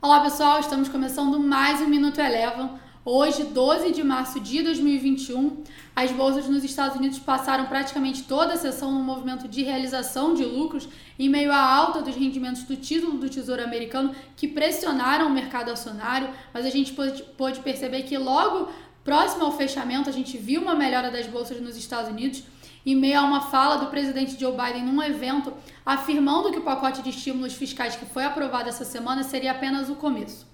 Olá pessoal, estamos começando mais um Minuto Elevam. Hoje, 12 de março de 2021, as bolsas nos Estados Unidos passaram praticamente toda a sessão no movimento de realização de lucros em meio à alta dos rendimentos do título do Tesouro Americano que pressionaram o mercado acionário, mas a gente pôde perceber que logo próximo ao fechamento a gente viu uma melhora das bolsas nos Estados Unidos em meio a uma fala do presidente Joe Biden num evento afirmando que o pacote de estímulos fiscais que foi aprovado essa semana seria apenas o começo.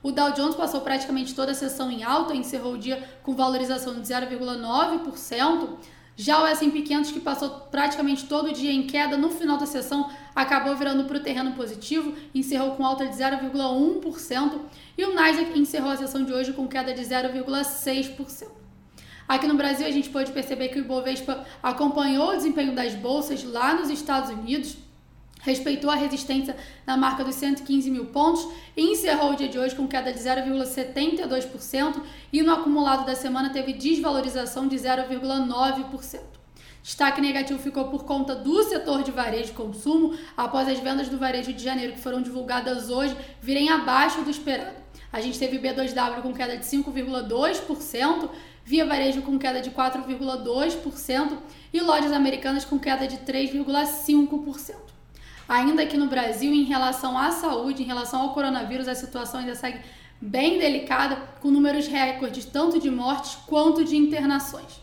O Dow Jones passou praticamente toda a sessão em alta, encerrou o dia com valorização de 0,9%. Já o S&P 500, que passou praticamente todo o dia em queda, no final da sessão acabou virando para o terreno positivo, encerrou com alta de 0,1%. E o Nasdaq encerrou a sessão de hoje com queda de 0,6%. Aqui no Brasil, a gente pode perceber que o Ibovespa acompanhou o desempenho das bolsas lá nos Estados Unidos, respeitou a resistência na marca dos 115 mil pontos e encerrou o dia de hoje com queda de 0,72% e no acumulado da semana teve desvalorização de 0,9%. Destaque negativo ficou por conta do setor de varejo e consumo, após as vendas do varejo de janeiro que foram divulgadas hoje virem abaixo do esperado. A gente teve B2W com queda de 5,2%, Via Varejo com queda de 4,2% e lojas americanas com queda de 3,5%. Ainda aqui no Brasil, em relação à saúde, em relação ao coronavírus, a situação ainda segue bem delicada, com números recordes tanto de mortes quanto de internações.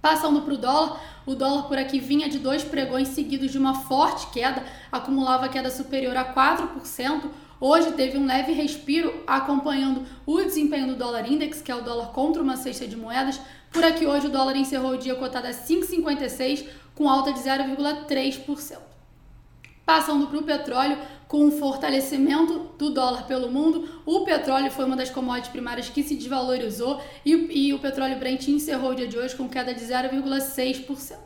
Passando para o dólar, o dólar por aqui vinha de dois pregões seguidos de uma forte queda, acumulava queda superior a 4%. Hoje teve um leve respiro acompanhando o desempenho do dólar index, que é o dólar contra uma cesta de moedas. Por aqui hoje o dólar encerrou o dia cotado a 5,56 com alta de 0,3%. Passando para o petróleo, com o fortalecimento do dólar pelo mundo, o petróleo foi uma das commodities primárias que se desvalorizou e, e o petróleo Brent encerrou o dia de hoje com queda de 0,6%.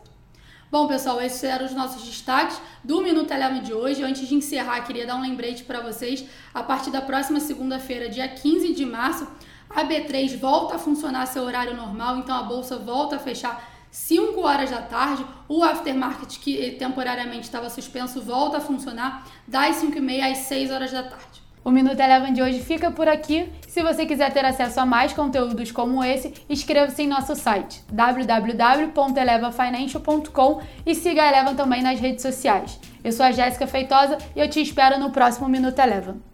Bom, pessoal, esses eram os nossos destaques do Minuto Eleven de hoje. Antes de encerrar, queria dar um lembrete para vocês. A partir da próxima segunda-feira, dia 15 de março, a B3 volta a funcionar seu horário normal, então a bolsa volta a fechar 5 horas da tarde, o aftermarket que temporariamente estava suspenso volta a funcionar das 5 e meia às 6 horas da tarde. O Minuto Eleven de hoje fica por aqui. Se você quiser ter acesso a mais conteúdos como esse, inscreva-se em nosso site www.elevafinancial.com e siga a Eleven também nas redes sociais. Eu sou a Jéssica Feitosa e eu te espero no próximo Minuto Eleven.